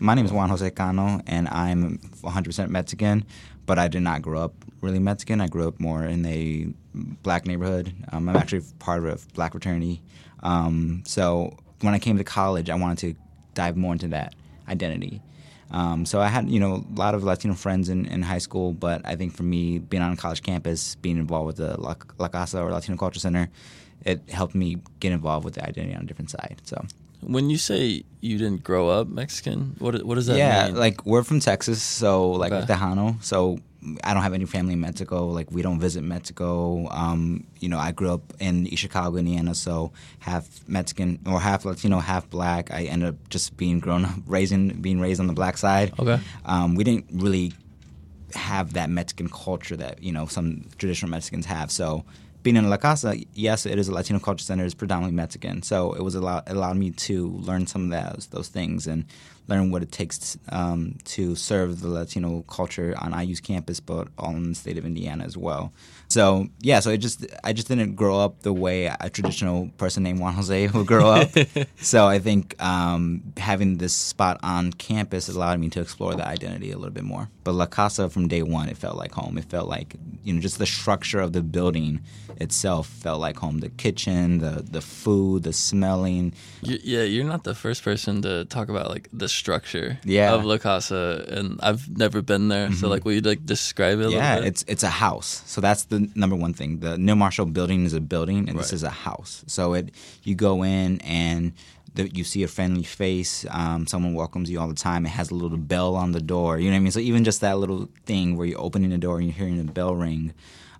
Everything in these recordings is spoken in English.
my name is Juan Jose Cano, and I'm 100% Mexican, but I did not grow up really Mexican. I grew up more in a black neighborhood. Um, I'm actually part of a black fraternity. Um, so when I came to college, I wanted to dive more into that identity. Um, so I had, you know, a lot of Latino friends in, in high school, but I think for me, being on a college campus, being involved with the La, La Casa or Latino Culture Center, it helped me get involved with the identity on a different side. So When you say you didn't grow up Mexican, what what does that yeah, mean? Yeah, like we're from Texas, so like Okay. Tejano. So I don't have any family in Mexico. Like we don't visit Mexico. Um, you know, I grew up in East Chicago, Indiana, so half Mexican or half Latino, half black. I ended up just being grown up, raising, being raised on the black side. Okay. Um, we didn't really have that Mexican culture that you know some traditional Mexicans have. So being in La Casa, yes, it is a Latino culture center. It's predominantly Mexican, so it was a lot. It allowed me to learn some of those those things and learn what it takes um, to serve the Latino culture on IU's campus, but all in the state of Indiana as well. So yeah, so it just I just didn't grow up the way a traditional person named Juan Jose would grow up. so I think um, having this spot on campus has allowed me to explore that identity a little bit more. But La Casa from day one, it felt like home. It felt like you know just the structure of the building itself felt like home. The kitchen, the the food, the smelling. You, yeah, you're not the first person to talk about like the structure Yeah. of La Casa, and I've never been there. So like, will you like describe it? A Yeah, little bit? it's it's a house. So that's the number one thing. The Neal Marshall building is a building, and this is a house. So it you go in and the, you see a friendly face. Um, someone welcomes you all the time. It has a little bell on the door. You know what I mean? So even just that little thing where you're opening the door and you're hearing the bell ring,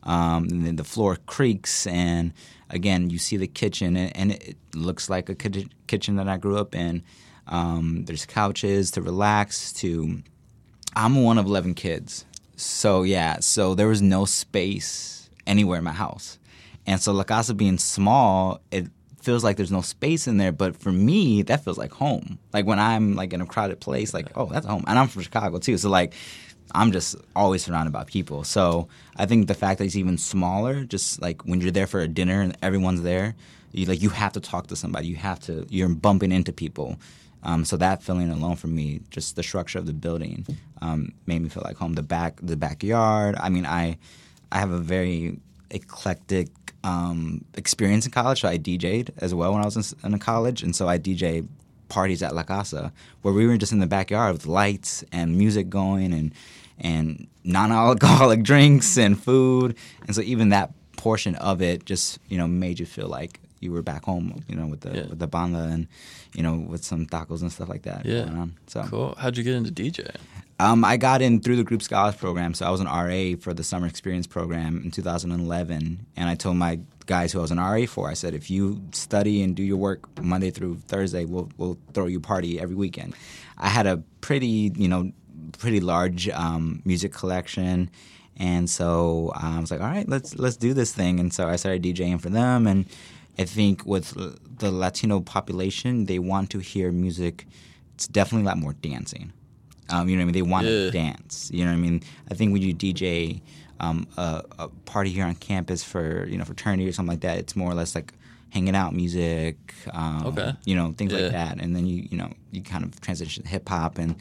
um, and then the floor creaks, and again you see the kitchen, and, and it looks like a kitchen that I grew up in. Um, there's couches to relax. To I'm one of eleven kids. So yeah, so there was no space anywhere in my house. And so La Casa being small, it feels like there's no space in there, but for me, that feels like home. Like when I'm like in a crowded place, like, oh, that's home. And I'm from Chicago too. So like I'm just always surrounded by people. So I think the fact that it's even smaller, just like when you're there for a dinner and everyone's there, you like you have to talk to somebody. You have to you're bumping into people. Um, so that feeling alone for me, just the structure of the building, um, made me feel like home. The back, the backyard. I mean, I, I have a very eclectic um, experience in college. So I DJ'd as well when I was in, in college, and so I DJ parties at La Casa where we were just in the backyard with lights and music going and and non-alcoholic drinks and food, and so even that portion of it just you know made you feel like you were back home, you know, with the Yeah. with the banda and you know with some tacos and stuff like that Yeah. going on. So cool. How'd you get into DJ? Um, I got in through the Group Scholars program, so I was an RA for the Summer Experience program in 2011, and I told my guys who I was an RA for, I said, if you study and do your work Monday through Thursday, we'll we'll throw you a party every weekend. I had a pretty, you know, pretty large um, music collection, and so um, I was like, all right, let's let's do this thing, and so I started DJing for them, and I think with the Latino population, they want to hear music. It's definitely a lot more dancing. Um, you know what I mean? They want Yeah. to dance. You know what I mean? I think when you DJ um, a, a party here on campus for you know fraternity or something like that, it's more or less like hanging out music. Um, Okay. You know things Yeah. like that, and then you you know you kind of transition to hip hop and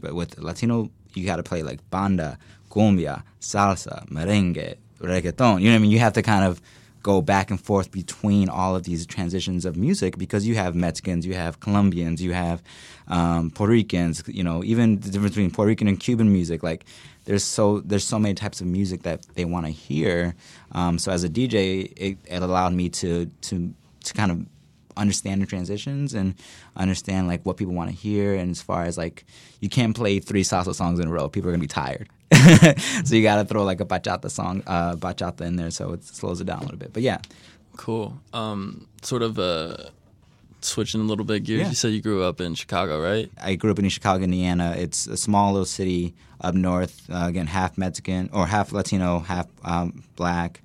but with Latino you got to play like banda, cumbia, salsa, merengue, reggaeton. You know what I mean? You have to kind of go back and forth between all of these transitions of music because you have Mexicans, you have Colombians, you have um, Puerto Ricans. You know, even the difference between Puerto Rican and Cuban music, like there's so there's so many types of music that they want to hear. Um, so as a DJ, it, it allowed me to to to kind of understand the transitions and understand like what people want to hear and as far as like you can't play three salsa songs in a row people are gonna be tired so you gotta throw like a bachata song uh bachata in there so it slows it down a little bit but yeah Cool. Um, sort of uh, switching a little bit gears. Yeah. You said you grew up in Chicago, right? I grew up in Chicago, Indiana. It's a small little city up north. Uh, again, half Mexican or half Latino, half um, black.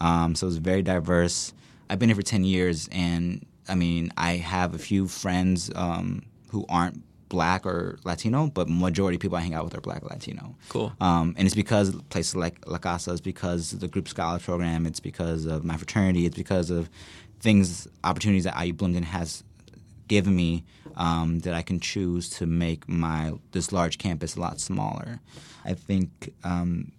Um, so it's very diverse. I've been here for ten years, and I mean, I have a few friends um, who aren't black or Latino, but majority of people I hang out with are black or Latino. Cool. Um, and it's because places like La Casa, it's because of the Group scholar Program, it's because of my fraternity, it's because of things, opportunities that IU Bloomington has given me um, that I can choose to make my this large campus a lot smaller. I think um,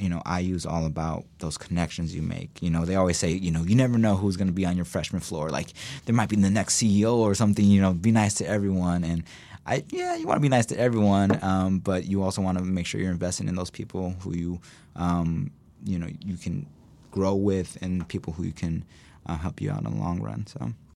you know, IU is all about those connections you make. You know, they always say, you know, you never know who's going to be on your freshman floor. Like, there might be the next CEO or something. You know, be nice to everyone. And I, yeah, you want to be nice to everyone, um, but you also want to make sure you're investing in those people who you, um, you know, you can grow with and people who you can uh, help you out in the long run. So.